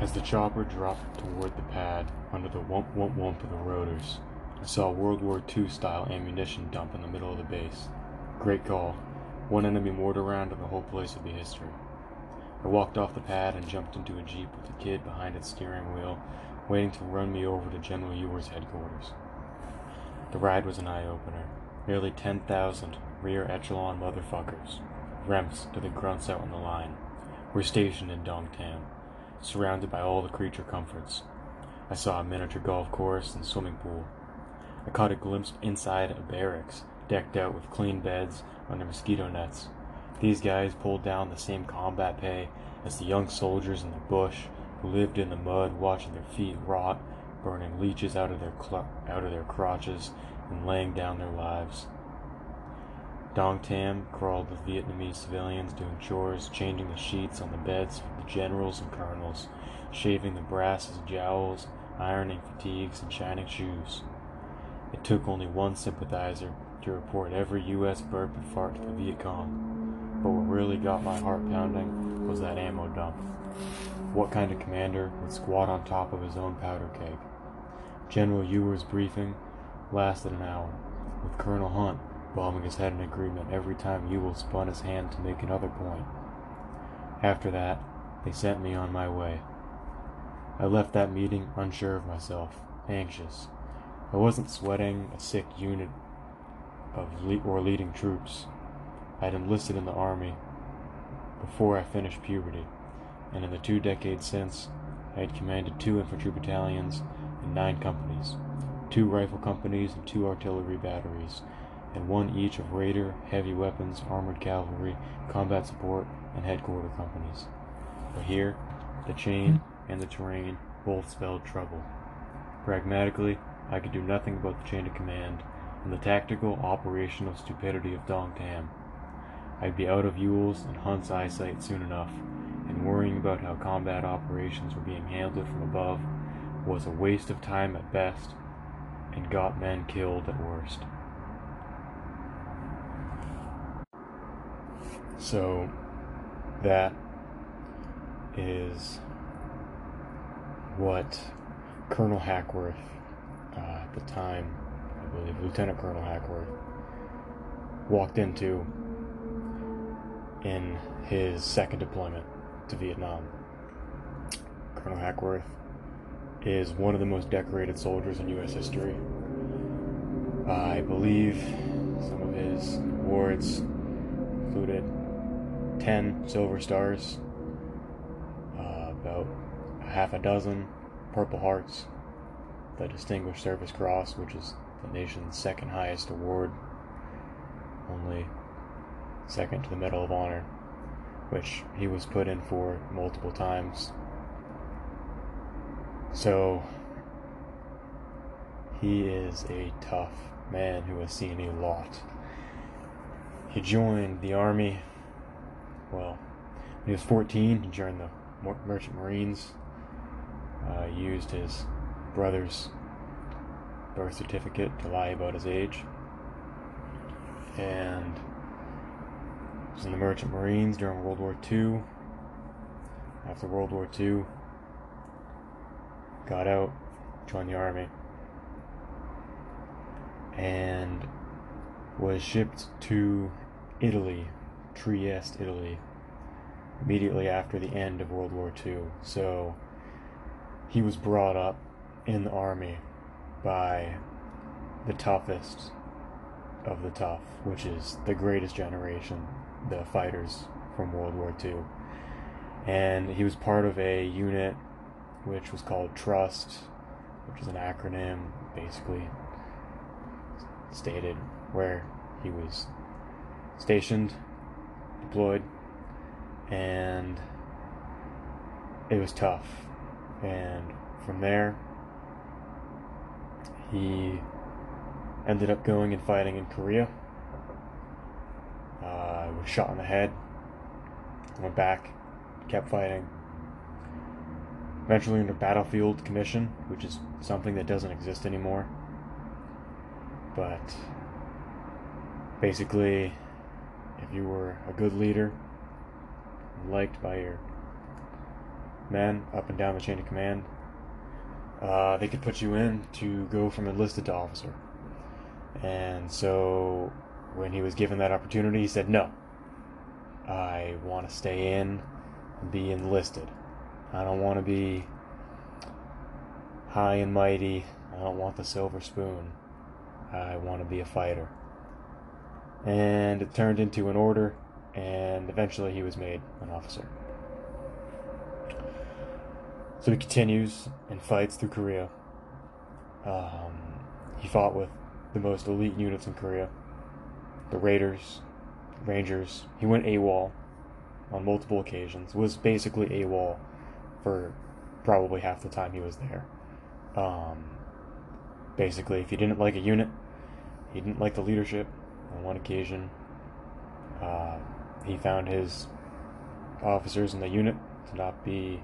As the chopper dropped toward the pad under the wump wump wump of the rotors, I saw a World War II style ammunition dump in the middle of the base. Great call. One enemy mortar round and the whole place would be history. I walked off the pad and jumped into a jeep with the kid behind its steering wheel, waiting to run me over to General Ewell's headquarters. The ride was an eye opener. Nearly 10,000 rear echelon motherfuckers, REMFs to the grunts out on the line, were stationed in Dong Tam, surrounded by all the creature comforts. I saw a miniature golf course and swimming pool. I caught a glimpse inside a barracks, decked out with clean beds under mosquito nets. These guys pulled down the same combat pay as the young soldiers in the bush who lived in the mud watching their feet rot, burning leeches out of their cl- out of their crotches and laying down their lives. Dong Tam crawled with Vietnamese civilians doing chores, changing the sheets on the beds for the generals and colonels, shaving the brasses and jowls, ironing fatigues, and shining shoes. It took only one sympathizer to report every U.S. burp and fart to the Viet Cong. But what really got my heart pounding was that ammo dump. What kind of commander would squat on top of his own powder keg? General Ewell's briefing lasted an hour, with Colonel Hunt bobbing his head in agreement every time Ewell spun his hand to make another point. After that, they sent me on my way. I left that meeting unsure of myself, anxious. I wasn't sweating a sick unit of le- or leading troops. I had enlisted in the army before I finished puberty, and in the two decades since, I had commanded two infantry battalions and nine companies, two rifle companies and two artillery batteries, and one each of raider, heavy weapons, armored cavalry, combat support, and headquarter companies. But here, the chain and the terrain both spelled trouble. Pragmatically, I could do nothing about the chain of command and the tactical, operational stupidity of Dong Tam. I'd be out of Ewell's and Hunt's eyesight soon enough, and worrying about how combat operations were being handled from above was a waste of time at best and got men killed at worst. So, that is what Colonel Hackworth, uh, at the time, I believe Lieutenant Colonel Hackworth, walked into in his second deployment to Vietnam. Colonel Hackworth is one of the most decorated soldiers in U.S. history. I believe some of his awards included 10 Silver Stars, uh, about a half a dozen Purple Hearts, the Distinguished Service Cross, which is the nation's second highest award, only second to the Medal of Honor, which he was put in for multiple times. So, he is a tough man who has seen a lot. He joined the Army well, when he was 14, he joined the Merchant Marines. Uh, used his brother's birth certificate to lie about his age. And was in the Merchant Marines during World War II. After World War II, got out, joined the Army, and was shipped to Italy Trieste, Italy, immediately after the end of World War II. So he was brought up in the army by the toughest of the tough, which is the greatest generation, the fighters from World War II. And he was part of a unit which was called Trust, which is an acronym basically stated where he was stationed deployed, and it was tough. And from there, he ended up going and fighting in Korea. Uh, was shot in the head. Went back, kept fighting. Eventually, under Battlefield Commission, which is something that doesn't exist anymore. But basically, if you were a good leader, liked by your men up and down the chain of command, uh, they could put you in to go from enlisted to officer. And so when he was given that opportunity, he said, No, I want to stay in and be enlisted. I don't want to be high and mighty. I don't want the silver spoon. I want to be a fighter. And it turned into an order, and eventually he was made an officer. So he continues and fights through Korea. Um, he fought with the most elite units in Korea the Raiders, Rangers. He went AWOL on multiple occasions, was basically AWOL for probably half the time he was there. Um, basically, if he didn't like a unit, he didn't like the leadership. On one occasion, uh, he found his officers in the unit to not be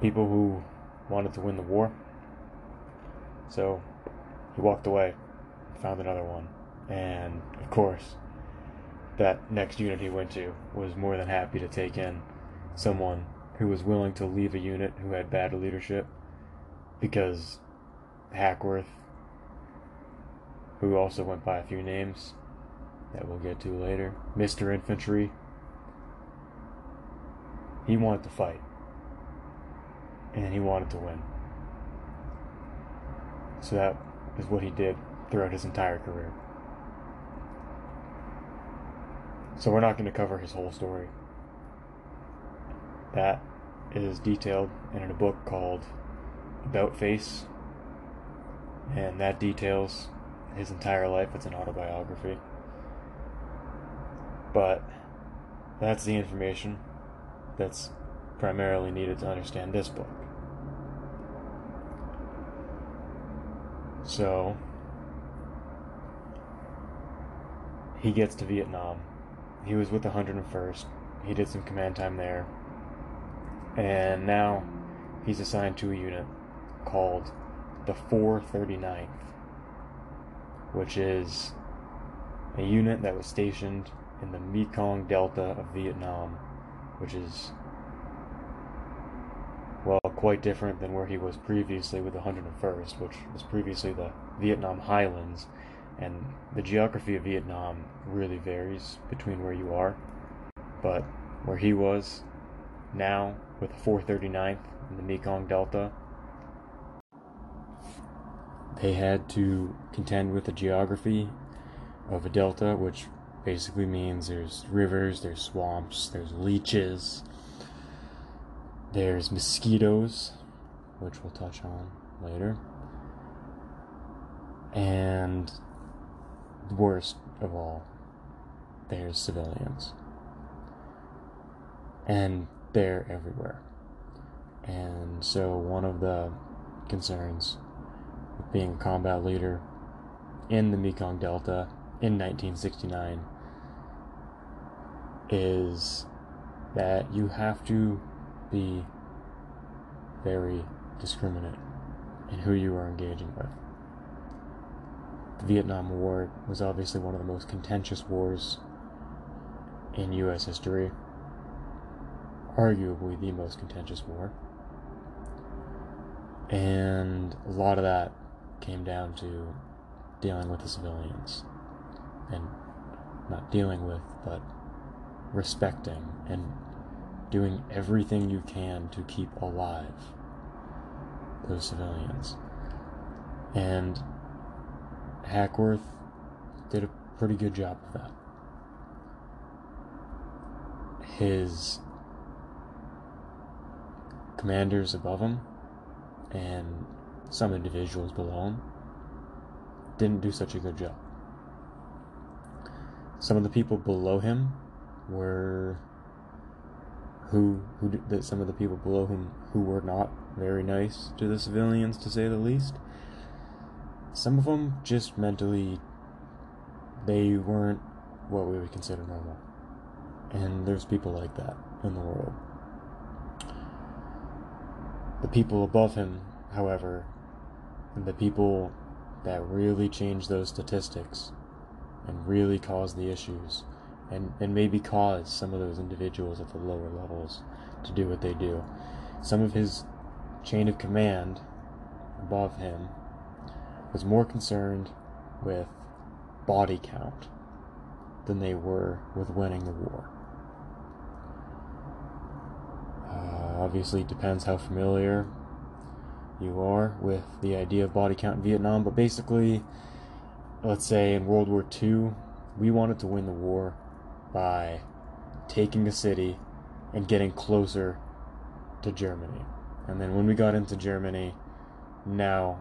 people who wanted to win the war. So he walked away, found another one, and of course, that next unit he went to was more than happy to take in someone who was willing to leave a unit who had bad leadership because Hackworth, who also went by a few names that we'll get to later, Mr. Infantry, he wanted to fight and he wanted to win. So that is what he did throughout his entire career. So we're not going to cover his whole story. That is detailed in a book called About Face, and that details his entire life. It's an autobiography. But that's the information that's primarily needed to understand this book. So, he gets to Vietnam. He was with the 101st. He did some command time there. And now he's assigned to a unit called the 439th, which is a unit that was stationed in the Mekong Delta of Vietnam, which is well, quite different than where he was previously with the 101st, which was previously the Vietnam Highlands. And the geography of Vietnam really varies between where you are. But where he was now with the 439th in the Mekong Delta, they had to contend with the geography of a delta, which basically means there's rivers, there's swamps, there's leeches, there's mosquitoes, which we'll touch on later. And the worst of all, there's civilians. And they're everywhere. And so, one of the concerns being a combat leader in the Mekong Delta in 1969 is that you have to be very discriminate in who you are engaging with. The Vietnam War was obviously one of the most contentious wars in U.S. history, arguably the most contentious war. And a lot of that came down to dealing with the civilians. And not dealing with, but respecting and doing everything you can to keep alive those civilians. And Hackworth did a pretty good job of that. His commanders above him and some individuals below him didn't do such a good job. Some of the people below him were who who that some of the people below him who were not very nice to the civilians to say the least. Some of them just mentally they weren't what we would consider normal. And there's people like that in the world. The people above him, however, the people that really change those statistics and really cause the issues and, and maybe cause some of those individuals at the lower levels to do what they do. Some of his chain of command above him was more concerned with body count than they were with winning the war. Uh, obviously, it depends how familiar you are with the idea of body count in Vietnam, but basically, let's say in World War II, we wanted to win the war by taking a city and getting closer to Germany. And then when we got into Germany, now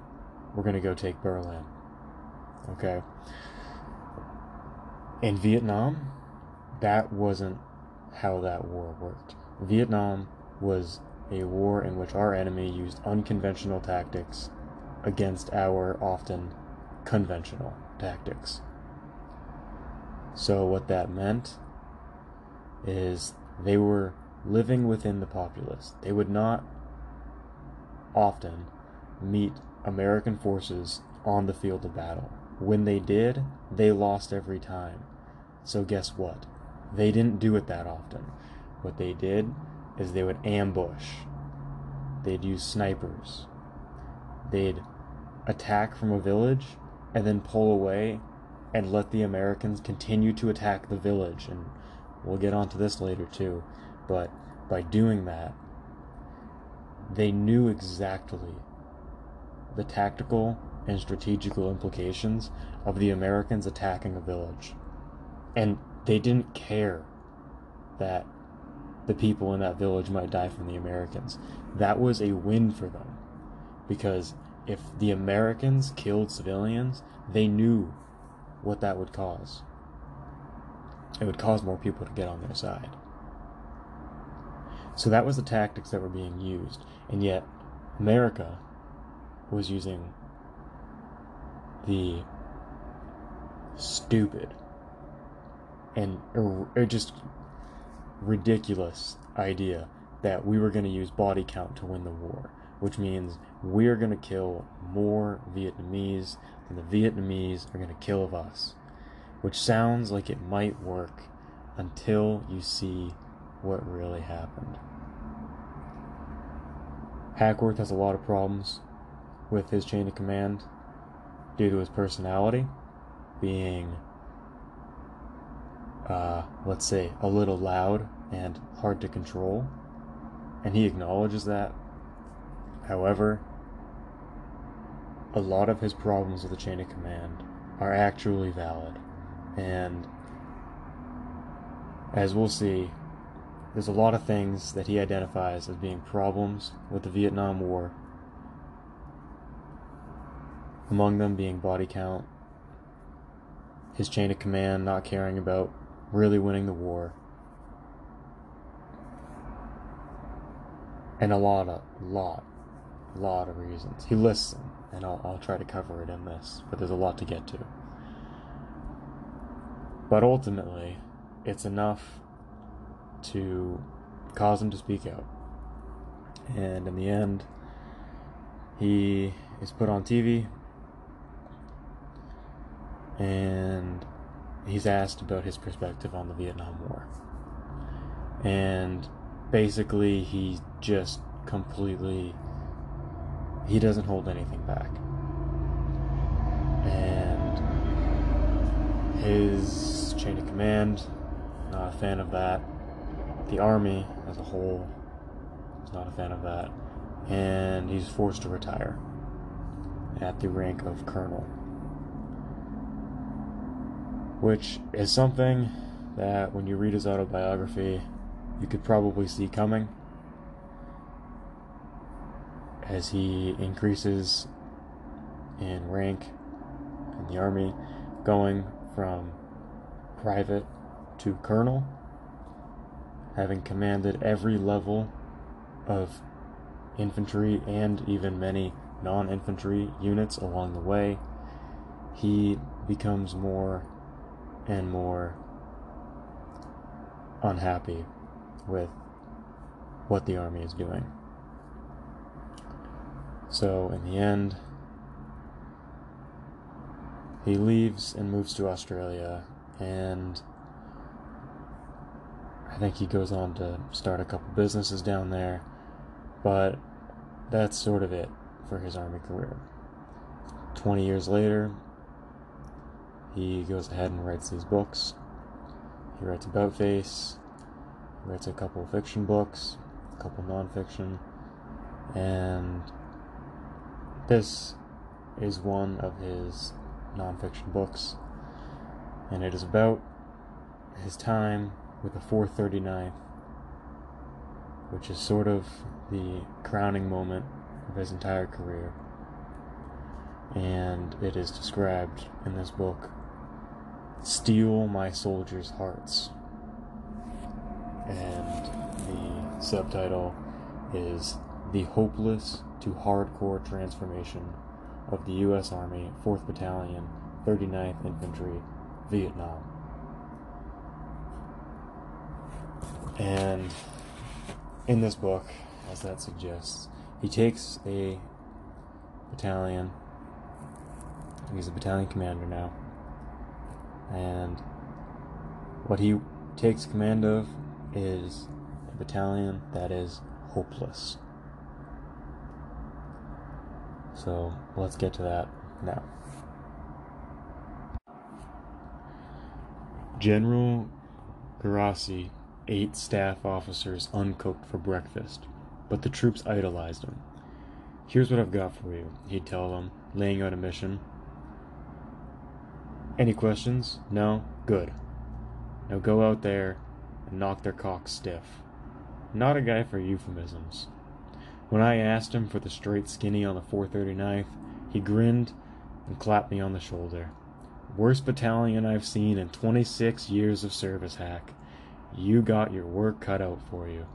we're going to go take Berlin. Okay? In Vietnam, that wasn't how that war worked. Vietnam was a war in which our enemy used unconventional tactics against our often conventional tactics. So, what that meant is they were living within the populace. They would not often meet American forces on the field of battle. When they did, they lost every time. So, guess what? They didn't do it that often. What they did is they would ambush, they'd use snipers, they'd attack from a village and then pull away and let the Americans continue to attack the village. And we'll get onto this later too. But by doing that, they knew exactly the tactical and strategical implications of the Americans attacking a village. And they didn't care that the people in that village might die from the Americans. That was a win for them. Because if the Americans killed civilians, they knew what that would cause. It would cause more people to get on their side. So that was the tactics that were being used. And yet, America was using the stupid and er, or just ridiculous idea that we were going to use body count to win the war, which means we're going to kill more Vietnamese than the Vietnamese are going to kill of us, which sounds like it might work until you see what really happened. Hackworth has a lot of problems with his chain of command due to his personality being, uh, let's say, a little loud and hard to control. And he acknowledges that. However, a lot of his problems with the chain of command are actually valid. And as we'll see, there's a lot of things that he identifies as being problems with the Vietnam War. Among them being body count, his chain of command not caring about really winning the war, and a lot of lot lot of reasons. He lists them and I'll, I'll try to cover it in this but there's a lot to get to. But ultimately it's enough to cause him to speak out. And in the end he is put on tv and he's asked about his perspective on the vietnam war. And basically he just completely he doesn't hold anything back. And his chain of command not a fan of that. The army as a whole is not a fan of that. And he's forced to retire at the rank of colonel which is something that when you read his autobiography you could probably see coming. As he increases in rank in the army, going from private to colonel, having commanded every level of infantry and even many non infantry units along the way, he becomes more and more unhappy with what the army is doing. So, in the end, he leaves and moves to Australia, and I think he goes on to start a couple businesses down there, but that's sort of it for his army career. 20 years later, he goes ahead and writes these books. He writes About Face, he writes a couple fiction books, a couple nonfiction, and this is one of his nonfiction books, and it is about his time with the 439th, which is sort of the crowning moment of his entire career. And it is described in this book Steel My Soldiers' Hearts. And the subtitle is The Hopeless to Hardcore Transformation of the U.S. Army, 4th Battalion, 39th Infantry, Vietnam. And in this book, as that suggests, he takes a battalion. He's a battalion commander now. And what he takes command of is a battalion that is hopeless. So let's get to that now. General Guerrasi ate staff officers uncooked for breakfast, but the troops idolized him. Here's what I've got for you, he'd tell them, laying out a mission. Any questions? No? Good. Now go out there and knock their cocks stiff. Not a guy for euphemisms. When I asked him for the straight skinny on the 439th, he grinned and clapped me on the shoulder. Worst battalion I've seen in 26 years of service, Hack. You got your work cut out for you.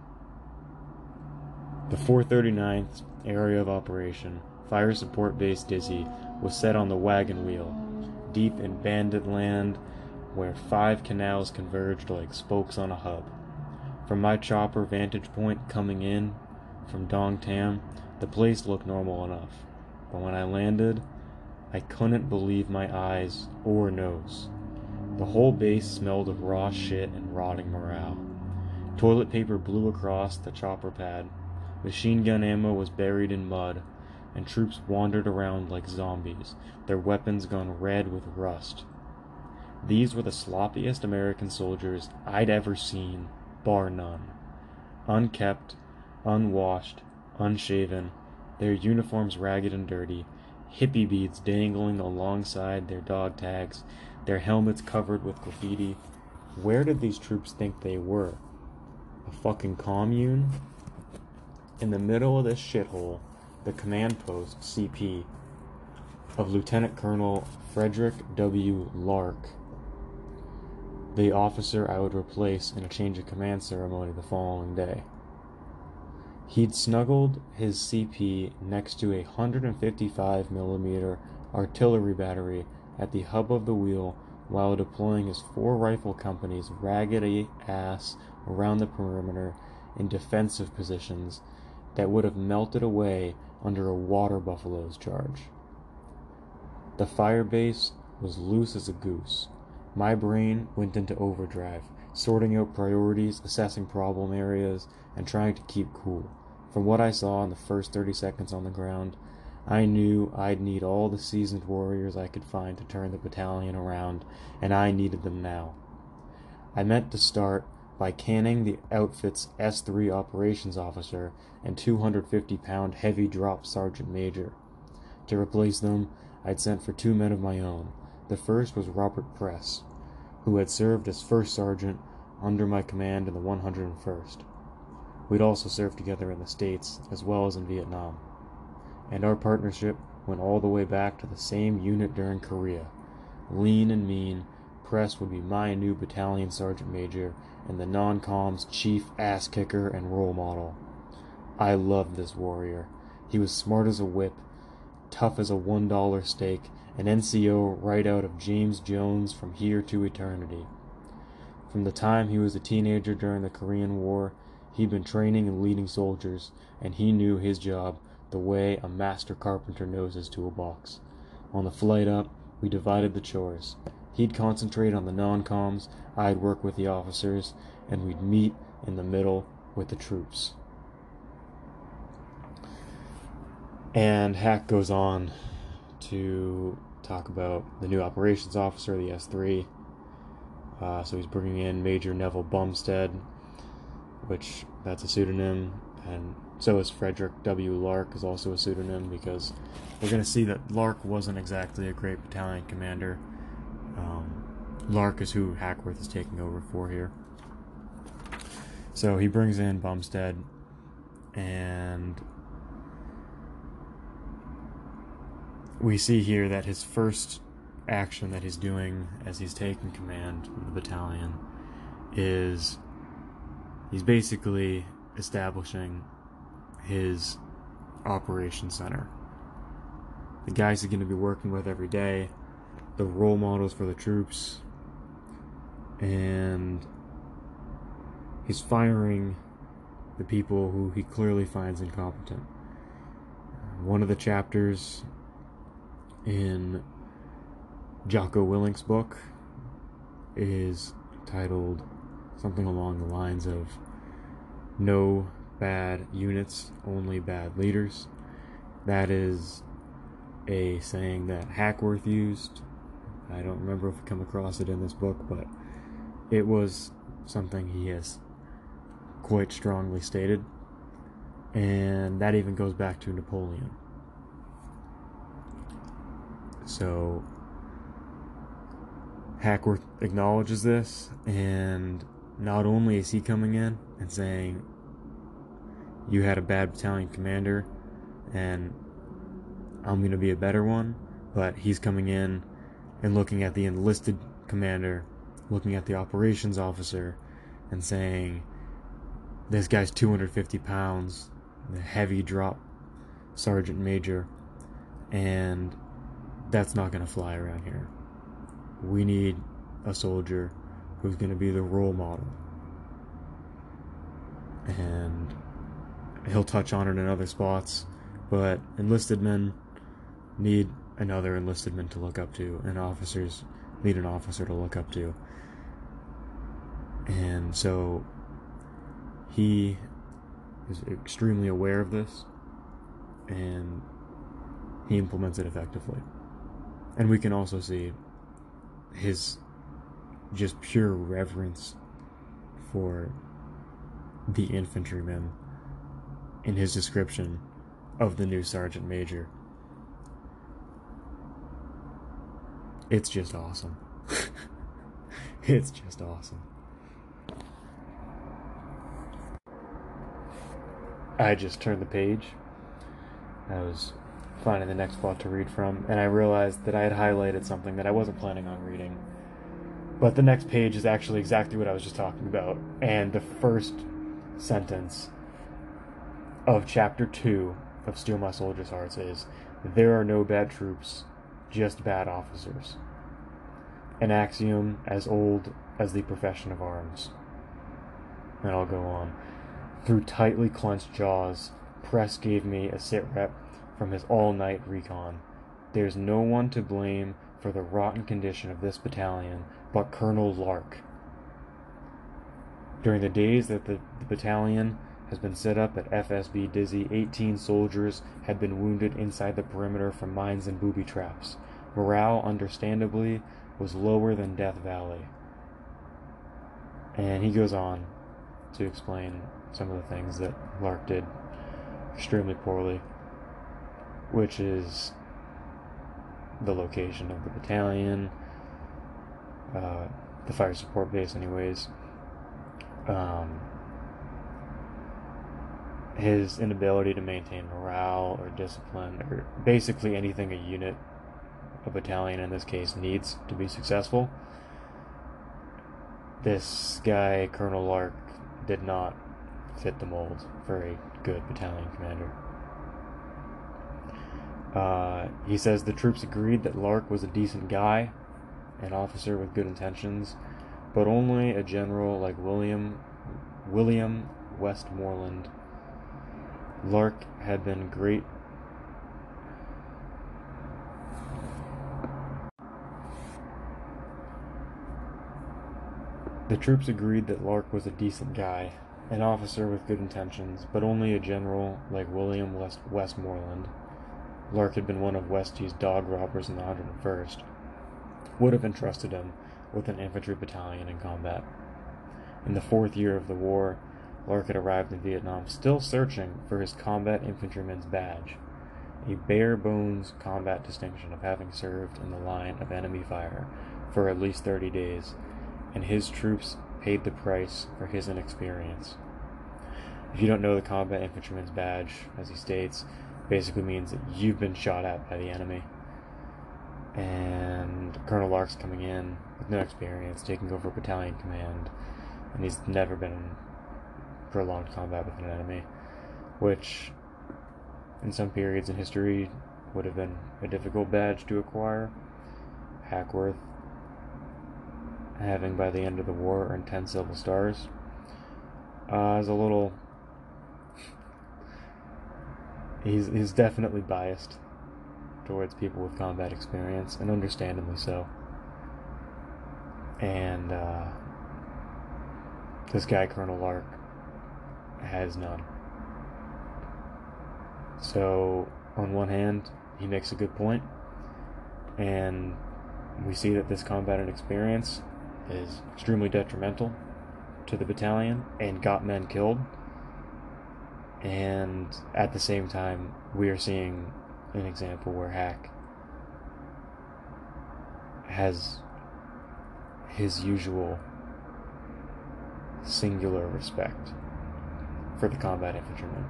The 439th area of operation, Fire Support Base Dizzy, was set on the wagon wheel, deep in bandit land where five canals converged like spokes on a hub. From my chopper vantage point coming in from Dong Tam, the place looked normal enough. But when I landed, I couldn't believe my eyes or nose. The whole base smelled of raw shit and rotting morale. Toilet paper blew across the chopper pad. Machine gun ammo was buried in mud, and troops wandered around like zombies, their weapons gone red with rust. These were the sloppiest American soldiers I'd ever seen, bar none. Unkept, unwashed, unshaven, their uniforms ragged and dirty, hippie beads dangling alongside their dog tags, their helmets covered with graffiti. Where did these troops think they were? A fucking commune? In the middle of this shithole, the command post, CP, of Lieutenant Colonel Frederick W. Lark, the officer I would replace in a change of command ceremony the following day. He'd snuggled his CP next to a 155 millimeter artillery battery at the hub of the wheel while deploying his four rifle companies raggedy ass around the perimeter in defensive positions that would have melted away under a water buffalo's charge. The fire base was loose as a goose. My brain went into overdrive, sorting out priorities, assessing problem areas, and trying to keep cool. From what I saw in the first 30 seconds on the ground, I knew I'd need all the seasoned warriors I could find to turn the battalion around, and I needed them now. I meant to start by canning the outfit's S3 operations officer and 250 pound heavy drop sergeant major. To replace them, I'd sent for two men of my own. The first was Robert Press, who had served as first sergeant under my command in the 101st. We'd also served together in the States as well as in Vietnam and our partnership went all the way back to the same unit during Korea. Lean and mean, Press would be my new battalion sergeant major and the non-com's chief ass kicker and role model. I loved this warrior. He was smart as a whip, tough as a one dollar steak, an NCO right out of James Jones from here to eternity. From the time he was a teenager during the Korean War, he'd been training and leading soldiers, and he knew his job the way a master carpenter knows his toolbox. On the flight up, we divided the chores. He'd concentrate on the non coms, I'd work with the officers, and we'd meet in the middle with the troops. And Hack goes on to talk about the new operations officer, the S3. Uh, so he's bringing in Major Neville Bumstead, which that's a pseudonym, and so is Frederick W. Lark is also a pseudonym because we're going to see that Lark wasn't exactly a great battalion commander. Um, Lark is who Hackworth is taking over for here. So he brings in Bumstead, and we see here that his first action that he's doing as he's taking command of the battalion is he's basically establishing his operation center. The guys he's going to be working with every day, the role models for the troops, and he's firing the people who he clearly finds incompetent. One of the chapters in Jocko Willink's book is titled something along the lines of No Bad Units, Only Bad Leaders. That is a saying that Hackworth used. I don't remember if we come across it in this book, but it was something he has quite strongly stated. And that even goes back to Napoleon. So Hackworth acknowledges this, and not only is he coming in and saying, You had a bad battalion commander, and I'm going to be a better one, but he's coming in and looking at the enlisted commander, looking at the operations officer, and saying, This guy's 250 pounds, the heavy drop sergeant major, and that's not going to fly around here. We need a soldier who's going to be the role model. And he'll touch on it in other spots, but enlisted men need another enlisted man to look up to, and officers need an officer to look up to. And so he is extremely aware of this, and he implements it effectively. And we can also see his just pure reverence for the infantrymen in his description of the new sergeant major. It's just awesome. it's just awesome. I just turned the page. I was finding the next spot to read from, and I realized that I had highlighted something that I wasn't planning on reading. But the next page is actually exactly what I was just talking about, and the first sentence of chapter 2 of Steel My Soldiers' Hearts is There are no bad troops, just bad officers. An axiom as old as the profession of arms. And I'll go on. Through tightly clenched jaws, Press gave me a sit rep from his all night recon. There's no one to blame for the rotten condition of this battalion but Colonel Lark. During the days that the, the battalion has been set up at FSB Dizzy, 18 soldiers had been wounded inside the perimeter from mines and booby traps. Morale, understandably, was lower than Death Valley. And he goes on to explain some of the things that Lark did extremely poorly which is the location of the battalion, uh, the fire support base, anyways. Um, his inability to maintain morale or discipline, or basically anything a unit, a battalion in this case, needs to be successful. This guy, Colonel Lark, did not fit the mold for a good battalion commander. Uh, he says the troops agreed that Lark was a decent guy, an officer with good intentions, but only a general like William William Westmoreland. Lark had been great The troops agreed that Lark was a decent guy, an officer with good intentions, but only a general like William West- Westmoreland. Lark had been one of Westie's dog robbers in the 101st, would have entrusted him with an infantry battalion in combat. In the fourth year of the war, Lark had arrived in Vietnam still searching for his combat infantryman's badge, a bare bones combat distinction of having served in the line of enemy fire for at least 30 days, and his troops paid the price for his inexperience. If you don't know the combat infantryman's badge, as he states, basically means that you've been shot at by the enemy. And Colonel Lark's coming in with no experience, taking over battalion command, and he's never been prolonged combat with an enemy, which in some periods in history would have been a difficult badge to acquire. Hackworth, having by the end of the war earned 10 Silver Stars, uh, is a little. he's, he's definitely biased towards people with combat experience, and understandably so. And uh, this guy, Colonel Lark, has none. So, on one hand, he makes a good point, and we see that this combat and experience is extremely detrimental to the battalion and got men killed. And at the same time, we are seeing an example where Hack has his usual singular respect for the combat infantryman.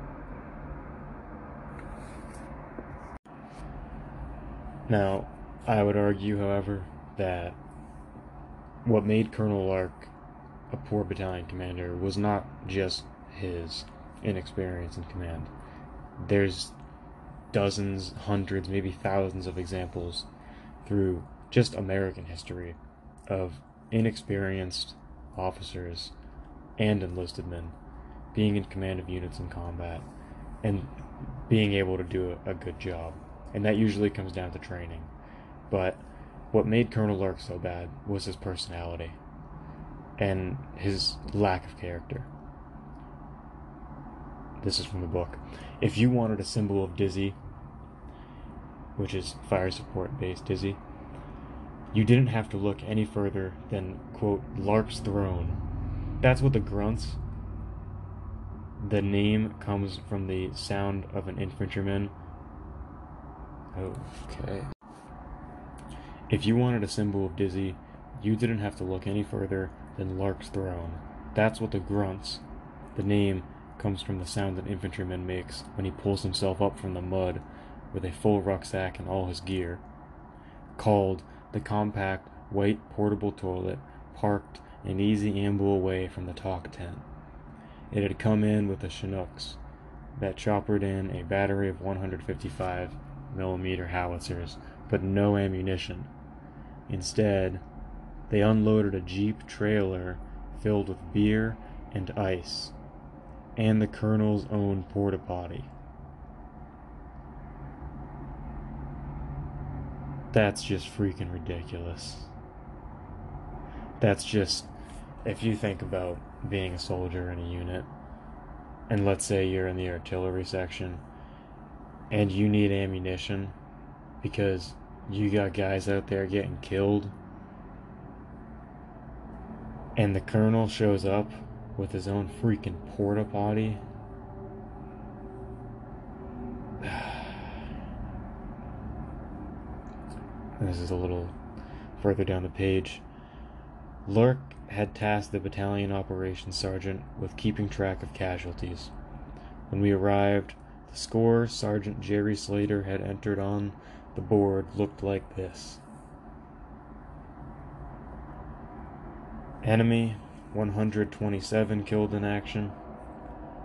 Now, I would argue, however, that what made Colonel Lark a poor battalion commander was not just his inexperience in command. There's dozens, hundreds, maybe thousands of examples through just American history of inexperienced officers and enlisted men being in command of units in combat and being able to do a, a good job. And that usually comes down to training. But what made Colonel Lark so bad was his personality and his lack of character. This is from the book. If you wanted a symbol of Dizzy, which is fire support based Dizzy, you didn't have to look any further than, quote, Lark's Throne. That's what the grunts the name comes from the sound of an infantryman. Okay. If you wanted a symbol of Dizzy, you didn't have to look any further than Lark's Throne. That's what the grunts, the name, comes from the sound an infantryman makes when he pulls himself up from the mud with a full rucksack and all his gear. Called the compact, white portable toilet parked an easy amble away from the TOC tent. It had come in with the Chinooks that choppered in a battery of 155 millimeter howitzers, but no ammunition. Instead, they unloaded a Jeep trailer filled with beer and ice, and the colonel's own porta potty. That's just freaking ridiculous. That's just, if you think about being a soldier in a unit, and let's say you're in the artillery section, and you need ammunition because you got guys out there getting killed, and the colonel shows up with his own freaking porta potty. this is a little further down the page. Lark had tasked the battalion operations sergeant with keeping track of casualties. When we arrived, the score Sergeant Jerry Slater had entered on the board looked like this Enemy 127 killed in action,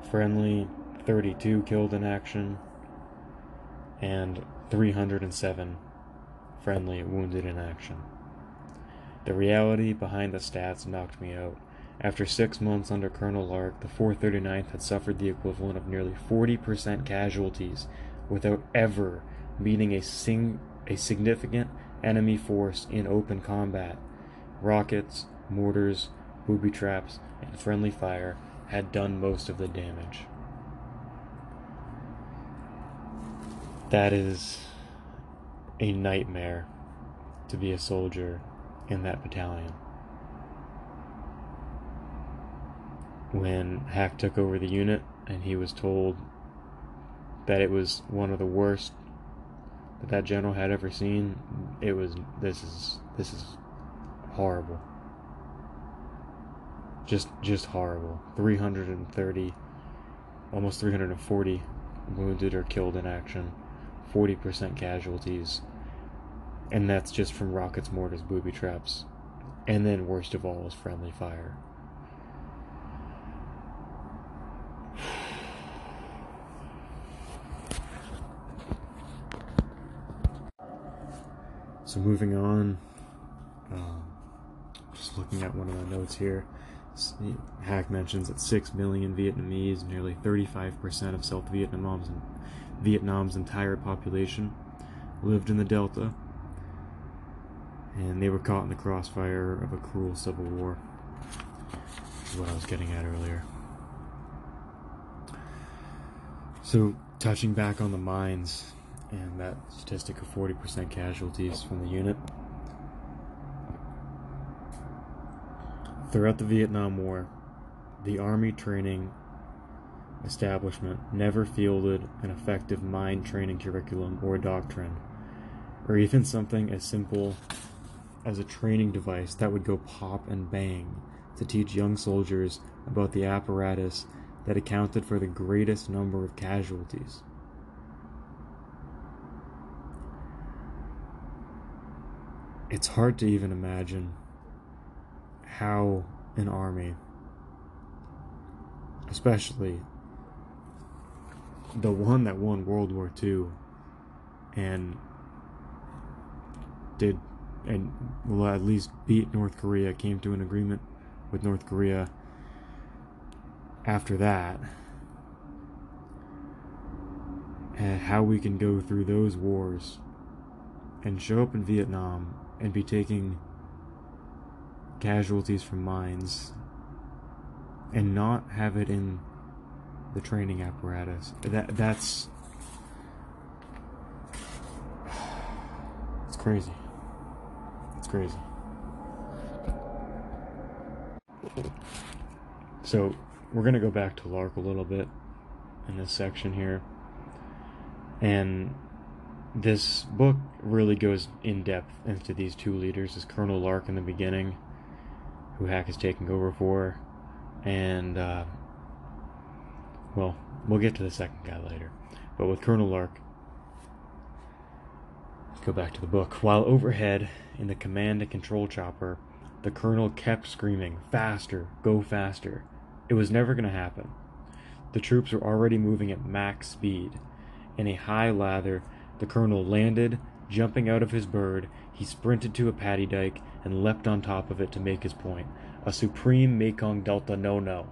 friendly 32 killed in action, and 307 friendly wounded in action. The reality behind the stats knocked me out. After six months under Colonel Lark, the 439th had suffered the equivalent of nearly 40% casualties without ever meeting a, sing- a significant enemy force in open combat. Rockets, mortars, booby traps, and friendly fire had done most of the damage. That is a nightmare to be a soldier in that battalion. When Hack took over the unit and he was told that it was one of the worst that that general had ever seen, it was this is this is horrible. Just just horrible. 330 almost 340 wounded or killed in action. 40% casualties. And that's just from rockets, mortars, booby traps. And then, worst of all, is friendly fire. So, moving on, um, just looking at one of my notes here. Hack mentions that 6 million Vietnamese, nearly 35% of South Vietnam's, Vietnam's entire population, lived in the Delta, and they were caught in the crossfire of a cruel civil war. Is what I was getting at earlier. So, touching back on the mines and that statistic of 40% casualties from the unit. Throughout the Vietnam War, the Army training establishment never fielded an effective mine training curriculum or doctrine, or even something as simple as a training device that would go pop and bang to teach young soldiers about the apparatus that accounted for the greatest number of casualties. It's hard to even imagine how an army, especially the one that won World War II and did and will at least beat North Korea, came to an agreement with North Korea after that. And how we can go through those wars and show up in Vietnam and be taking casualties from mines and not have it in the training apparatus. That that's it's crazy. Crazy. So we're gonna go back to Lark a little bit in this section here, and this book really goes in depth into these two leaders. Is Colonel Lark in the beginning, who Hack is taking over for, and uh, well, we'll get to the second guy later. But with Colonel Lark, go back to the book. While overhead in the command and control chopper, the colonel kept screaming, Faster, go faster. It was never going to happen. The troops were already moving at max speed. In a high lather, the colonel landed, jumping out of his bird. He sprinted to a paddy dyke and leapt on top of it to make his point. A supreme Mekong Delta no no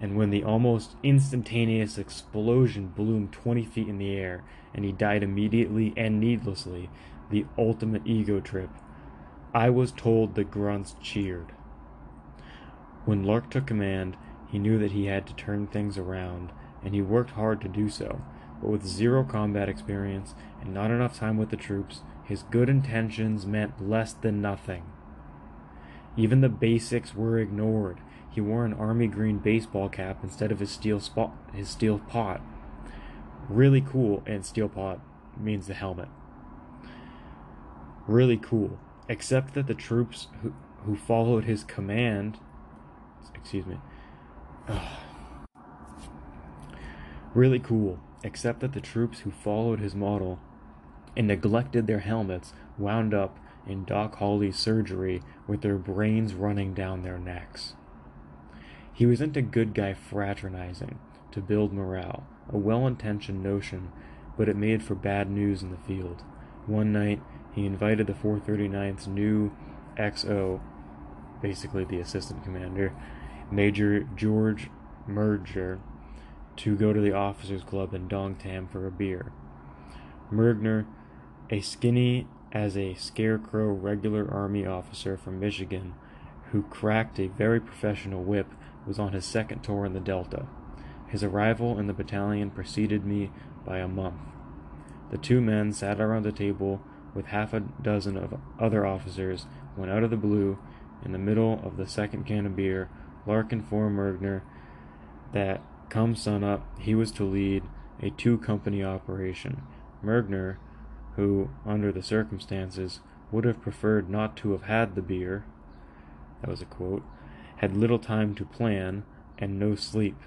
and when the almost instantaneous explosion him 20 feet in the air and he died immediately and needlessly, the ultimate ego trip, I was told the grunts cheered. When Lark took command, he knew that he had to turn things around, and he worked hard to do so. But with zero combat experience and not enough time with the troops, his good intentions meant less than nothing. Even the basics were ignored, he wore an army green baseball cap instead of his steel spot, his steel pot. Really cool, and steel pot means the helmet. Really cool, except that the troops who, who followed his command, excuse me, really cool, except that the troops who followed his model and neglected their helmets wound up in Doc Holly's surgery with their brains running down their necks. He was into good guy fraternizing to build morale, a well intentioned notion, but it made for bad news in the field. One night, he invited the 439th's new XO, basically the assistant commander, Major George Mergner, to go to the officers' club in Dong Tam for a beer. Mergner, a skinny as a scarecrow regular army officer from Michigan, who cracked a very professional whip, was on his second tour in the Delta. His arrival in the battalion preceded me by a month. The two men sat around a table with half a dozen of other officers when out of the blue, in the middle of the second can of beer, Lark informed Mergner that come sunup he was to lead a two company operation. Mergner, who, under the circumstances, would have preferred not to have had the beer, that was a quote, had little time to plan and no sleep.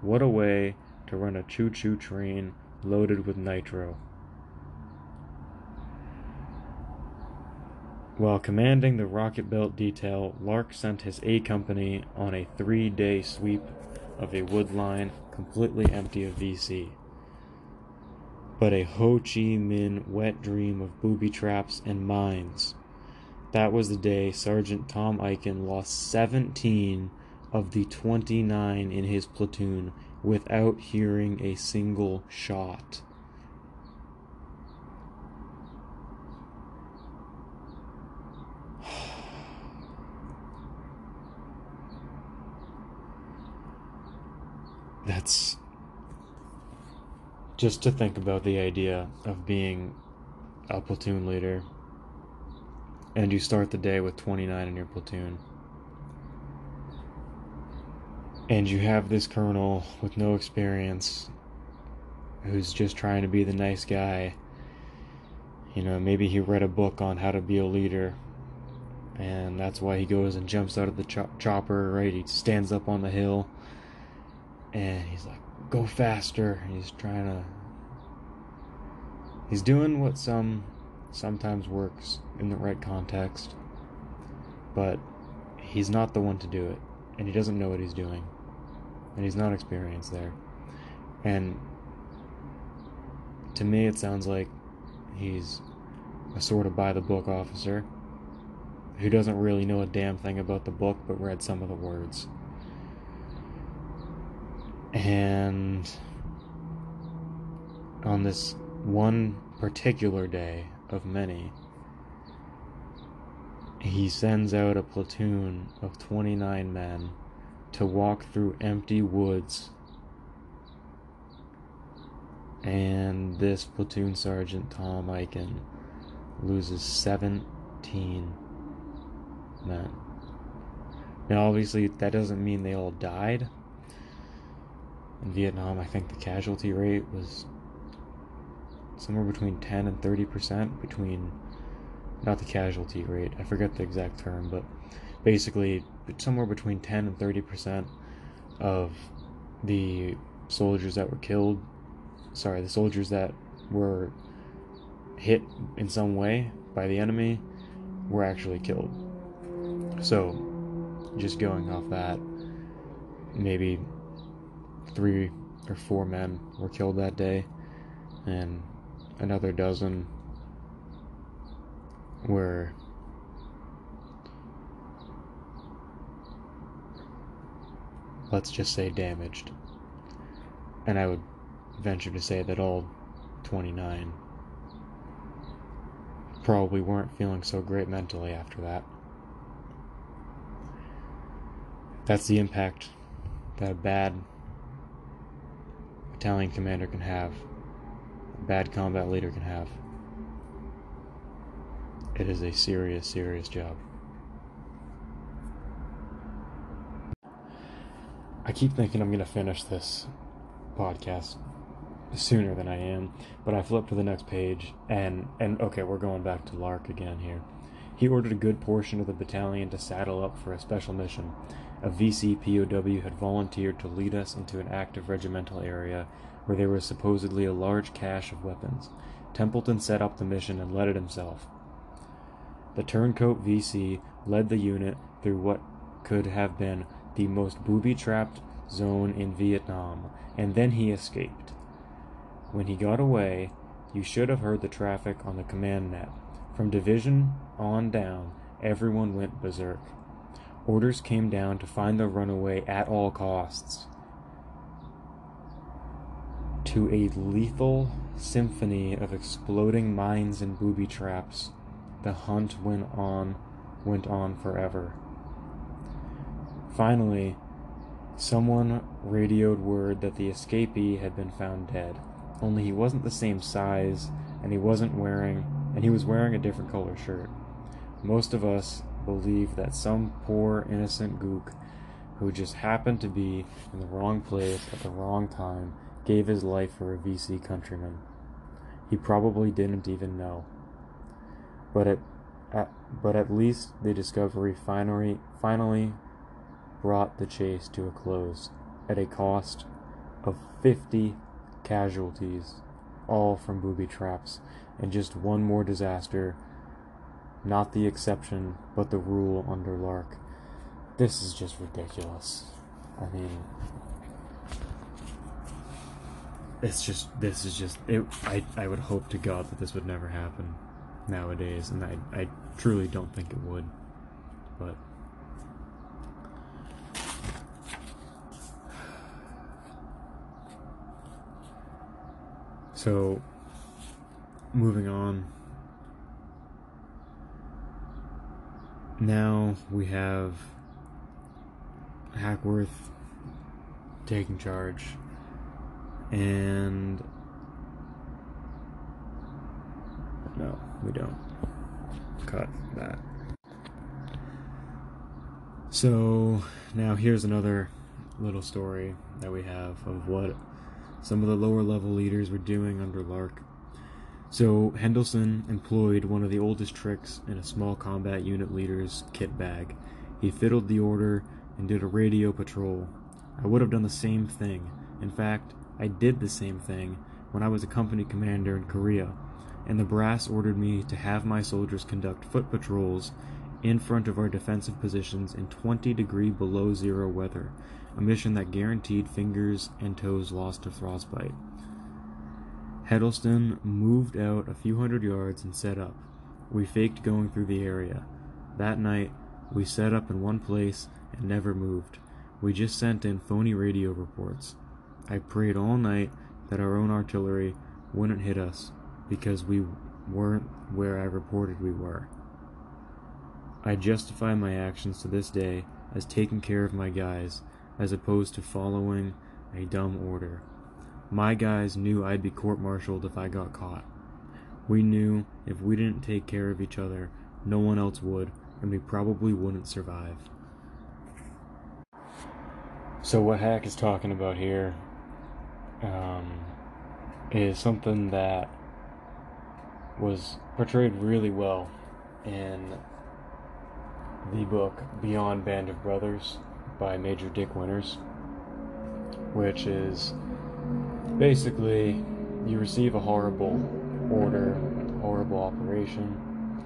What a way to run a choo choo train loaded with nitro. While commanding the rocket belt detail, Lark sent his A Company on a three day sweep of a wood line completely empty of VC. But a Ho Chi Minh wet dream of booby traps and mines. That was the day Sergeant Tom Eichen lost 17 of the 29 in his platoon without hearing a single shot. That's just to think about the idea of being a platoon leader and you start the day with 29 in your platoon. And you have this colonel with no experience who's just trying to be the nice guy. You know maybe he read a book on how to be a leader and that's why he goes and jumps out of the cho- chopper right? He stands up on the hill and he's like go faster. He's trying to he's doing what some sometimes works in the right context but he's not the one to do it and he doesn't know what he's doing and he's not experienced there. And to me it sounds like he's a sort of by the book officer who doesn't really know a damn thing about the book but read some of the words. And on this one particular day of many, he sends out a platoon of 29 men to walk through empty woods. And this platoon sergeant, Tom Eichen, loses 17 men. Now, obviously, that doesn't mean they all died in Vietnam, I think the casualty rate was somewhere between 10 and 30 percent between not the casualty rate i forget the exact term but basically somewhere between 10 and 30 percent of the soldiers that were killed sorry the soldiers that were hit in some way by the enemy were actually killed. So just going off that maybe three or four men were killed that day, and another dozen were let's just say damaged. And I would venture to say that all 29 probably weren't feeling so great mentally after that. That's the impact that a bad battalion commander can have, a bad combat leader can have. It is a serious, serious job. I keep thinking I'm going to finish this podcast sooner than I am, but I flip to the next page and and okay, we're going back to Lark again here. He ordered a good portion of the battalion to saddle up for a special mission a VC POW had volunteered to lead us into an active regimental area where there was supposedly a large cache of weapons. Templeton set up the mission and led it himself. The turncoat VC led the unit through what could have been the most booby trapped zone in Vietnam, and then he escaped. When he got away, you should have heard the traffic on the command net. From division on down, everyone went berserk. Orders came down to find the runaway at all costs. To a lethal symphony of exploding mines and booby traps, the hunt went on, went on forever. Finally, someone radioed word that the escapee had been found dead. Only he wasn't the same size, and he wasn't wearing, and he was wearing a different color shirt. Most of us believe that some poor innocent gook who just happened to be in the wrong place at the wrong time gave his life for a VC countryman. He probably didn't even know. But at, at but at least the discovery finally finally brought the chase to a close at a cost of 50 casualties, all from booby traps, and just one more disaster, not the exception, but the rule under Lark. This is just ridiculous. I mean, it's just, this is just, it, I, I would hope to God that this would never happen nowadays, and I, I truly don't think it would, but. So, moving on. Now we have Hackworth taking charge, and no, we don't. Cut that. So now here's another little story that we have of what some of the lower level leaders were doing under Lark. So, Hendelson employed one of the oldest tricks in a small combat unit leader's kit bag. He fiddled the order and did a radio patrol. I would have done the same thing. In fact, I did the same thing when I was a company commander in Korea, and the brass ordered me to have my soldiers conduct foot patrols in front of our defensive positions in 20 degree below zero weather a mission that guaranteed fingers and toes lost to frostbite. Hedleston moved out a few hundred yards and set up. We faked going through the area. That night, we set up in one place and never moved. We just sent in phony radio reports. I prayed all night that our own artillery wouldn't hit us because we weren't where I reported we were. I justify my actions to this day as taking care of my guys as opposed to following a dumb order. My guys knew I'd be court martialed if I got caught. We knew if we didn't take care of each other, no one else would, and we probably wouldn't survive. So, what Hack is talking about here um, is something that was portrayed really well in the book Beyond Band of Brothers by Major Dick Winters, which is basically you receive a horrible order, horrible operation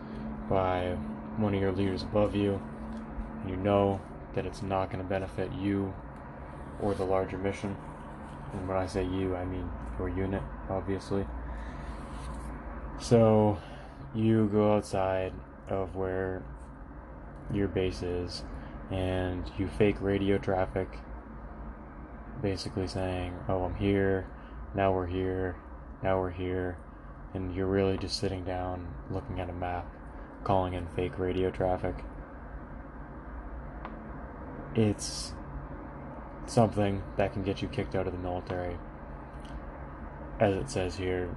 by one of your leaders above you, and you know that it's not going to benefit you or the larger mission. And when I say you, I mean your unit, obviously. So you go outside of where your base is and you fake radio traffic, basically saying, Oh, I'm here, now we're here, now we're here, and you're really just sitting down looking at a map, calling in fake radio traffic. It's something that can get you kicked out of the military. As it says here,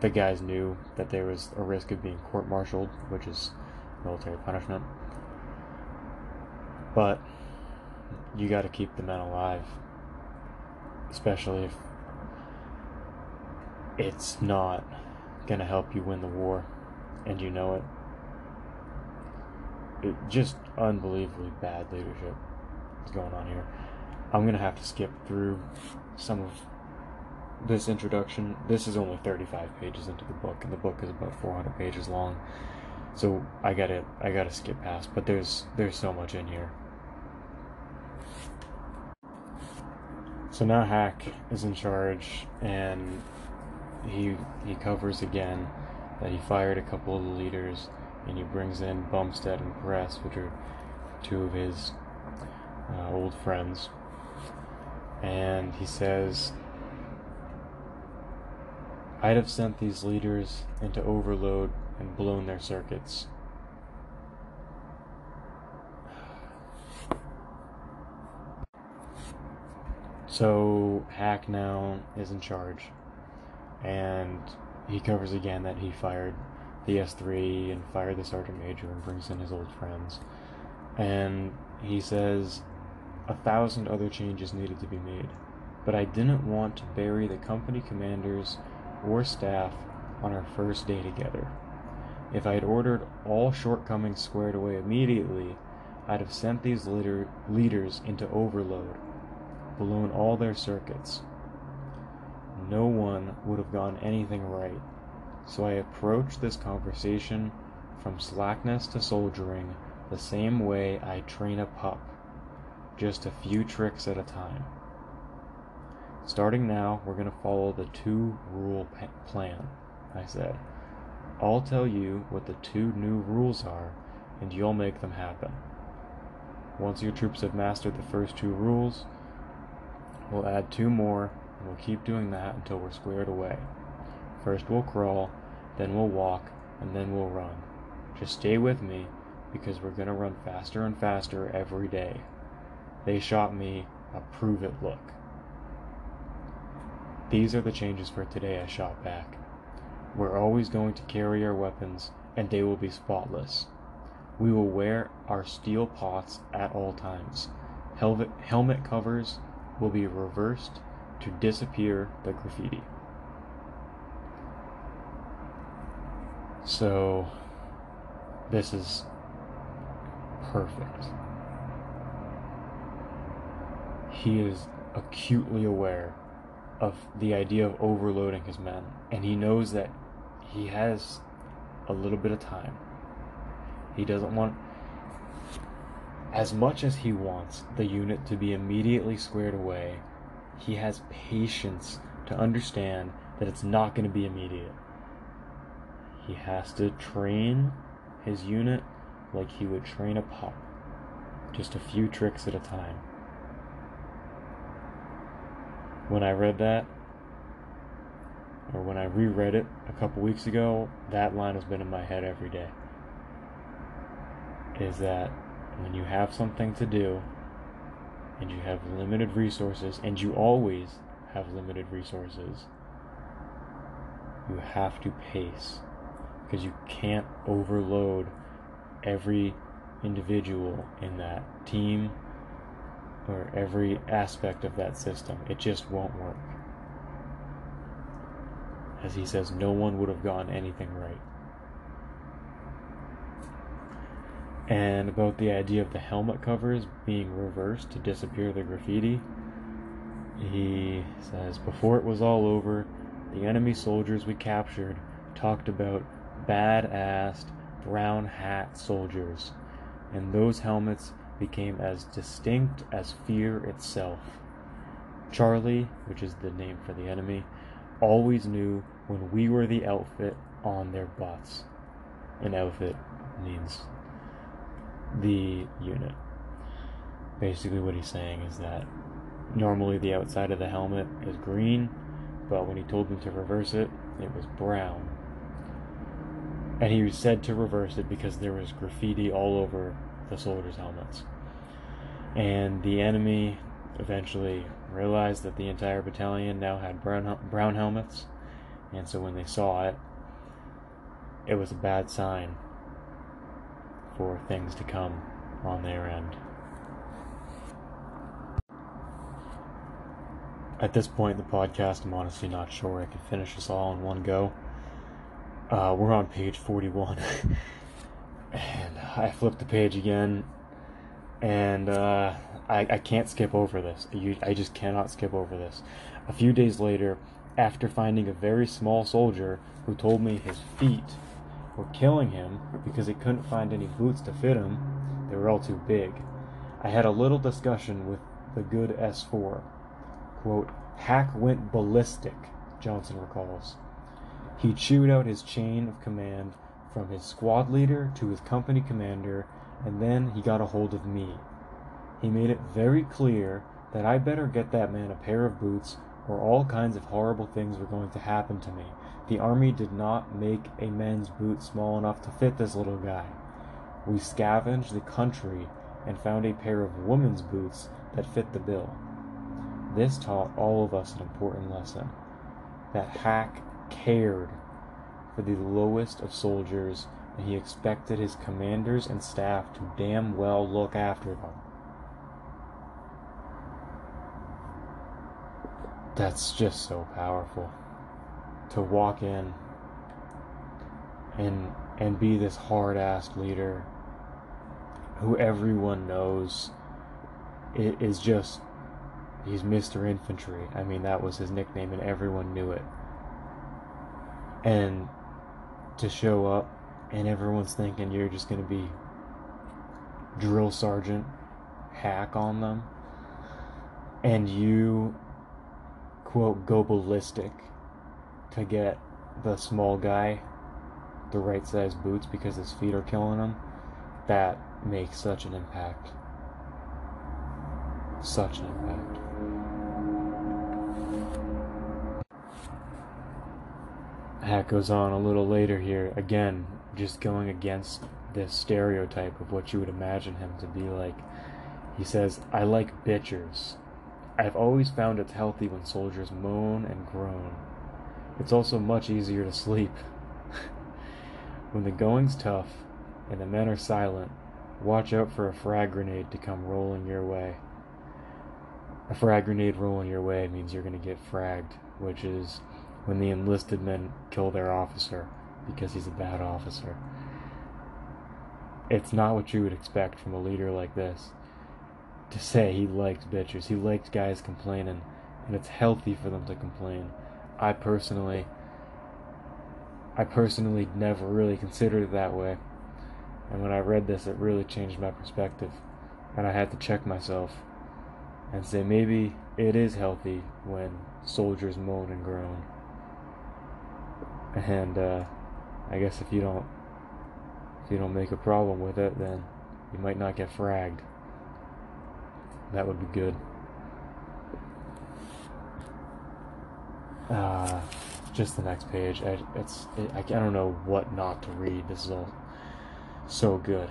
the guys knew that there was a risk of being court martialed, which is military punishment. But you got to keep the men alive, especially if it's not going to help you win the war and you know it. It just unbelievably bad leadership is going on here. I'm going to have to skip through some of this introduction. This is only 35 pages into the book and the book is about 400 pages long. So I got to I got to skip past, but there's there's so much in here. So now Hack is in charge, and he he covers again that he fired a couple of the leaders, and he brings in Bumstead and Press, which are two of his uh, old friends, and he says, I'd have sent these leaders into overload and blown their circuits. So Hack now is in charge, and he covers again that he fired the S3 and fired the sergeant major and brings in his old friends. And he says a thousand other changes needed to be made, but I didn't want to bury the company commanders or staff on our first day together. If I had ordered all shortcomings squared away immediately, I'd have sent these leader, leaders into overload, blown all their circuits. No one would have gotten anything right, so I approached this conversation from slackness to soldiering the same way I train a pup, just a few tricks at a time. Starting now, we're going to follow the two rule plan, I said. I'll tell you what the two new rules are, and you'll make them happen. Once your troops have mastered the first two rules, we'll add two more, and we'll keep doing that until we're squared away. First we'll crawl, then we'll walk, and then we'll run. Just stay with me, because we're gonna run faster and faster every day. They shot me a prove it look. These are the changes for today, I shot back. We're always going to carry our weapons, and they will be spotless. We will wear our steel pots at all times. Helmet, helmet covers will be reversed to disappear the graffiti. So, this is perfect. He is acutely aware of the idea of overloading his men, and he knows that he has a little bit of time. He doesn't want, as much as he wants the unit to be immediately squared away, he has patience to understand that it's not going to be immediate. He has to train his unit like he would train a pup, just a few tricks at a time. When I read that, or when I reread it a couple weeks ago, that line has been in my head every day. Is that when you have something to do and you have limited resources, and you always have limited resources, you have to pace because you can't overload every individual in that team or every aspect of that system. It just won't work. As he says, no one would have gotten anything right. And about the idea of the helmet covers being reversed to disappear the graffiti, he says, Before it was all over, the enemy soldiers we captured talked about bad-assed brown hat soldiers, and those helmets became as distinct as fear itself. Charlie, which is the name for the enemy, always knew when we were the outfit on their butts. An outfit means the unit. Basically, what he's saying is that normally the outside of the helmet is green, but when he told them to reverse it, it was brown. And he was said to reverse it because there was graffiti all over the soldiers' helmets. And the enemy eventually realized that the entire battalion now had brown, brown helmets. And so when they saw it, it was a bad sign for things to come on their end. At this point in the podcast, I'm honestly not sure I can finish this all in one go. Uh, we're on page 41. and I flipped the page again, and uh, I, I can't skip over this. You, I just cannot skip over this. A few days later, after finding a very small soldier who told me his feet were killing him because he couldn't find any boots to fit him, they were all too big, I had a little discussion with the good S4. Quote, Hack went ballistic, Johnson recalls. He chewed out his chain of command from his squad leader to his company commander, and then he got a hold of me. He made it very clear that I better get that man a pair of boots or all kinds of horrible things were going to happen to me. The army did not make a man's boot small enough to fit this little guy. We scavenged the country and found a pair of women's boots that fit the bill. This taught all of us an important lesson that Hack cared for the lowest of soldiers and he expected his commanders and staff to damn well look after them. That's just so powerful. To walk in and and be this hard ass leader who everyone knows is just he's Mr. Infantry. I mean that was his nickname and everyone knew it. And to show up and everyone's thinking you're just going to be drill sergeant hack on them and you quote go ballistic to get the small guy the right size boots because his feet are killing him that makes such an impact. Such an impact Hack goes on a little later here, again, just going against this stereotype of what you would imagine him to be like. He says, I like bitchers. I've always found it's healthy when soldiers moan and groan. It's also much easier to sleep. when the going's tough and the men are silent, watch out for a frag grenade to come rolling your way. A frag grenade rolling your way means you're going to get fragged, which is when the enlisted men kill their officer because he's a bad officer. It's not what you would expect from a leader like this. To say he likes bitches, he likes guys complaining, and it's healthy for them to complain. I personally, I personally never really considered it that way. And when I read this, it really changed my perspective. And I had to check myself and say maybe it is healthy when soldiers moan and groan. And uh, I guess if you don't if you don't make a problem with it, then you might not get fragged. That would be good. Uh, just the next page. I, it's it, I, I don't know what not to read. This is all so good.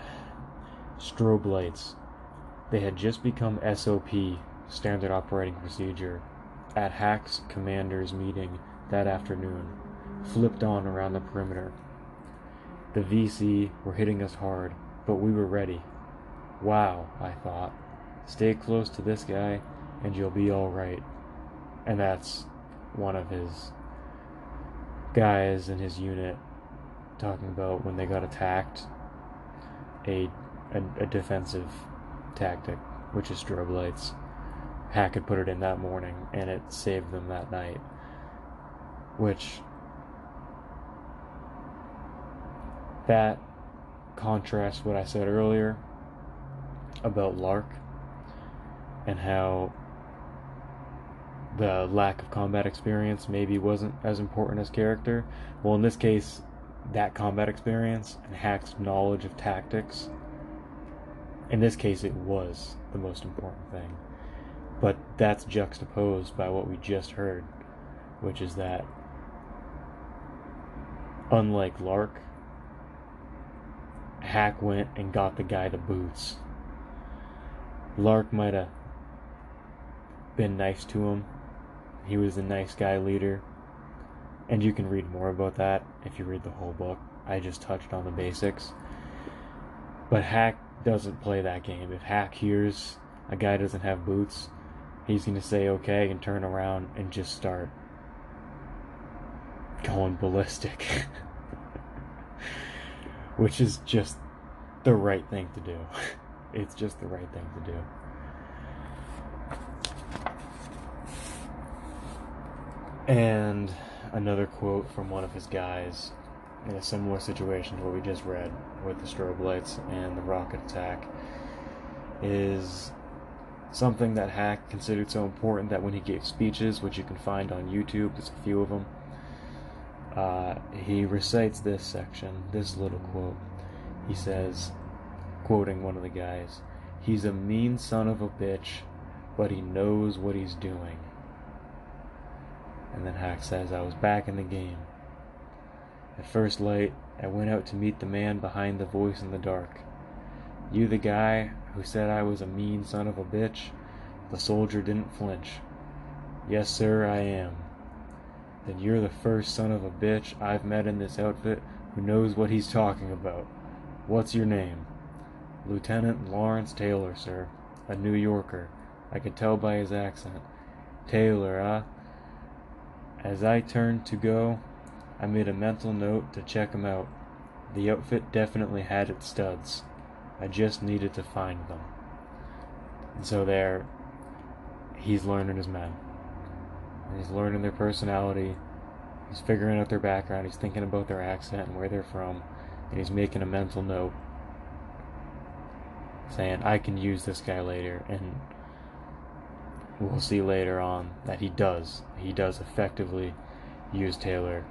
Strobe lights. They had just become SOP, standard operating procedure, at Hack's commander's meeting that afternoon flipped on around the perimeter. The VC were hitting us hard, but we were ready. Wow, I thought. Stay close to this guy and you'll be alright. And that's one of his guys in his unit talking about when they got attacked a, a, a defensive tactic, which is strobe lights. Hack had put it in that morning and it saved them that night. Which that contrasts what I said earlier about Lark and how the lack of combat experience maybe wasn't as important as character. Well, in this case, that combat experience and Hack's knowledge of tactics, in this case, it was the most important thing. But that's juxtaposed by what we just heard, which is that unlike Lark, Hack went and got the guy the boots. Lark might have been nice to him. He was a nice guy leader. And you can read more about that if you read the whole book. I just touched on the basics. But Hack doesn't play that game. If Hack hears a guy doesn't have boots, he's going to say okay and turn around and just start going ballistic. which is just the right thing to do. it's just the right thing to do. And another quote from one of his guys in a similar situation to what we just read with the strobe lights and the rocket attack is something that Hack considered so important that when he gave speeches, which you can find on YouTube, there's a few of them, uh, he recites this section, this little quote. He says, quoting one of the guys, He's a mean son of a bitch, but he knows what he's doing. And then Hack says, I was back in the game. At first light, I went out to meet the man behind the voice in the dark. You, the guy who said I was a mean son of a bitch? The soldier didn't flinch. Yes, sir, I am. Then you're the first son of a bitch I've met in this outfit who knows what he's talking about. What's your name? Lieutenant Lawrence Taylor, sir. A New Yorker. I could tell by his accent. Taylor, ah? As I turned to go, I made a mental note to check him out. The outfit definitely had its studs. I just needed to find them. And so there, he's learning his men. And he's learning their personality. He's figuring out their background. He's thinking about their accent and where they're from. And he's making a mental note saying, I can use this guy later. And we'll see later on that he does. He does effectively use Taylor.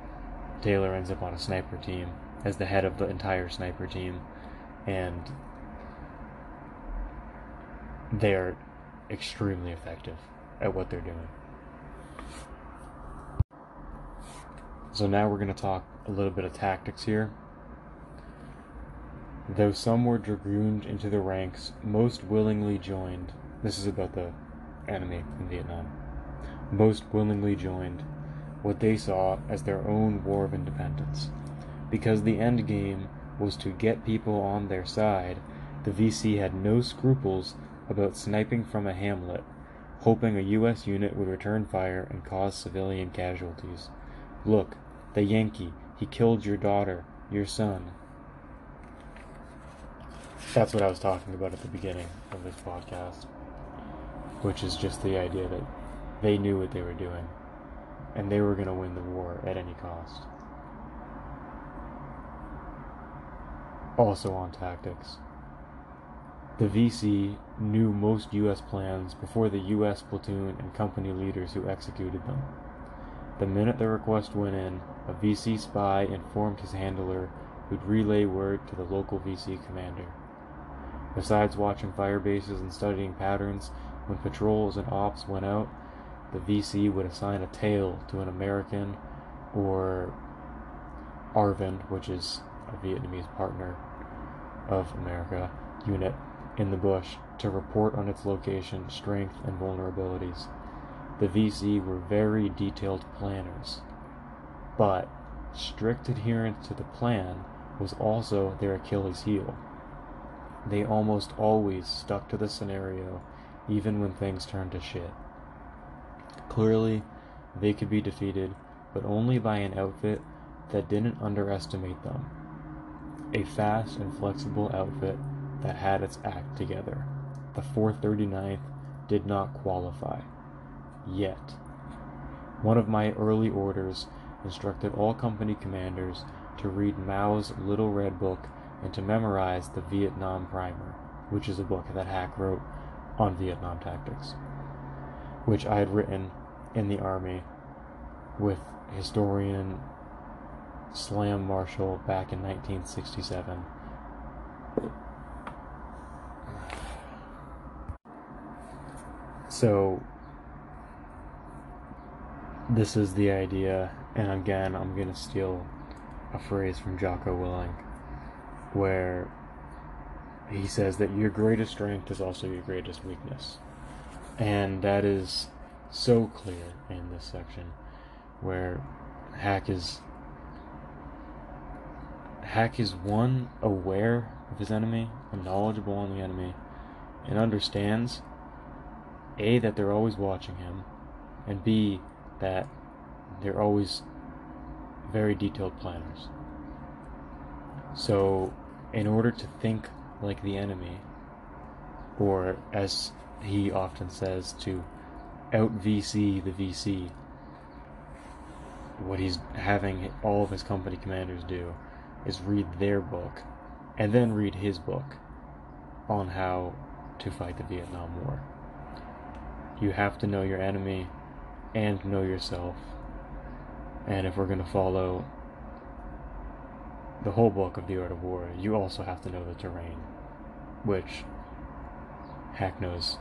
Taylor ends up on a sniper team as the head of the entire sniper team. And they're extremely effective at what they're doing. So now we're going to talk a little bit of tactics here. Though some were dragooned into the ranks, most willingly joined. This is about the enemy in Vietnam. Most willingly joined what they saw as their own war of independence. Because the end game was to get people on their side, the VC had no scruples about sniping from a hamlet, hoping a U.S. unit would return fire and cause civilian casualties. Look, the Yankee, he killed your daughter, your son. That's what I was talking about at the beginning of this podcast, which is just the idea that they knew what they were doing, and they were going to win the war at any cost. Also on tactics. The VC knew most U.S. plans before the U.S. platoon and company leaders who executed them. The minute the request went in, a VC spy informed his handler who'd relay word to the local VC commander. Besides watching fire bases and studying patterns, when patrols and ops went out, the VC would assign a tail to an American or ARVN, which is a Vietnamese partner of America, unit in the bush to report on its location, strength, and vulnerabilities. The VC were very detailed planners, but strict adherence to the plan was also their Achilles heel. They almost always stuck to the scenario, even when things turned to shit. Clearly, they could be defeated, but only by an outfit that didn't underestimate them. A fast and flexible outfit that had its act together. The 439th did not qualify. Yet. One of my early orders instructed all company commanders to read Mao's Little Red Book and to memorize the Vietnam Primer, which is a book that Hack wrote on Vietnam tactics, which I had written in the Army with historian Slam Marshall back in 1967. So, this is the idea, and again, I'm going to steal a phrase from Jocko Willink, where he says that your greatest strength is also your greatest weakness. And that is so clear in this section, where Hack is. Hack is one aware of his enemy knowledgeable on the enemy and understands a, that they're always watching him, and B, that they're always very detailed planners. So, in order to think like the enemy, or as he often says, to out VC the VC, what he's having all of his company commanders do is read their book and then read his book on how to fight the Vietnam War you have to know your enemy and know yourself. And if we're going to follow the whole book of The Art of War, you also have to know the terrain, which Hack knows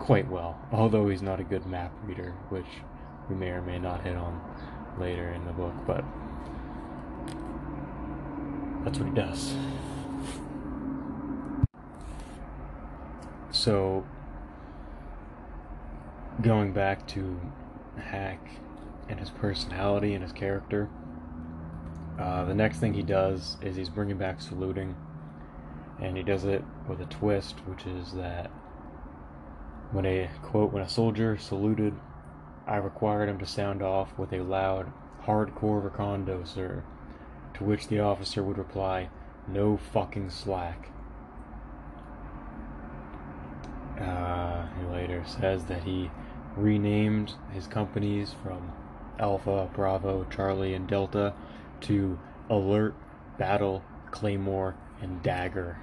quite well, although he's not a good map reader, which we may or may not hit on later in the book, but that's what he does. So going back to Hack and his personality and his character, uh, the next thing he does is he's bringing back saluting, and he does it with a twist, which is that when a quote when a soldier saluted, I required him to sound off with a loud, hardcore recondo, sir. To which the officer would reply, "No fucking slack." Uh, he later says that he renamed his companies from Alpha, Bravo, Charlie, and Delta to Alert, Battle, Claymore, and Dagger,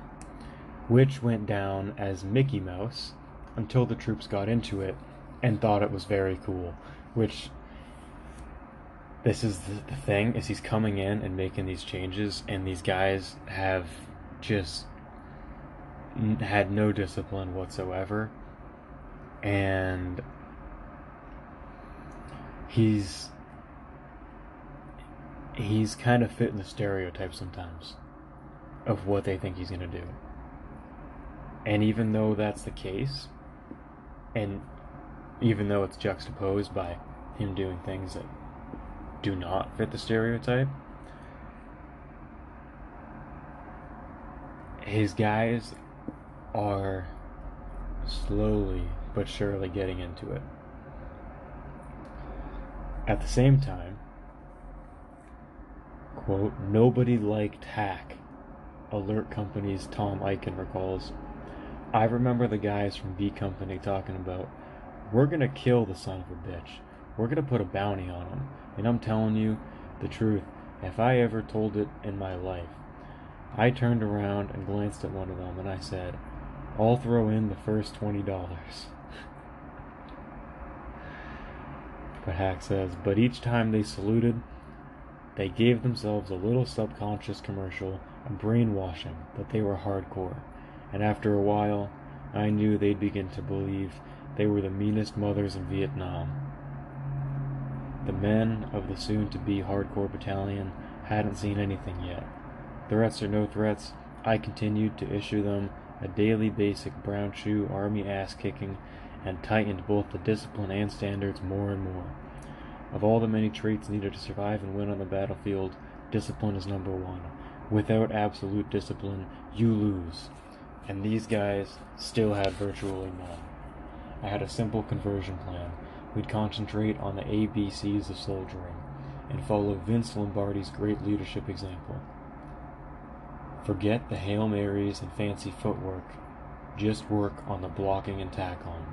which went down as Mickey Mouse until the troops got into it and thought it was very cool. Which this is the, thing is he's coming in and making these changes, and these guys have just had no discipline whatsoever, and he's he's kind of fitting the stereotype sometimes of what they think he's going to do. And even though that's the case, and even though it's juxtaposed by him doing things that do not fit the stereotype, his guys are slowly but surely getting into it. At the same time, quote, nobody liked Hack, Alert Company's Tom Eichen recalls. I remember the guys from B Company talking about, we're gonna kill the son of a bitch. We're gonna put a bounty on him. And I'm telling you the truth, if I ever told it in my life, I turned around and glanced at one of them and I said, I'll throw in the first $20. But Hack says, but each time they saluted, they gave themselves a little subconscious commercial, a brainwashing that they were hardcore. And after a while, I knew they'd begin to believe they were the meanest mothers in Vietnam. The men of the soon to be hardcore battalion hadn't seen anything yet. Threats or no threats, I continued to issue them a daily basic brown shoe army ass kicking and tightened both the discipline and standards more and more. Of all the many traits needed to survive and win on the battlefield, discipline is number one. Without absolute discipline, you lose. And these guys still had virtually none. I had a simple conversion plan. We'd concentrate on the ABCs of soldiering and follow Vince Lombardi's great leadership example. Forget the Hail Marys and fancy footwork. Just work on the blocking and tackling.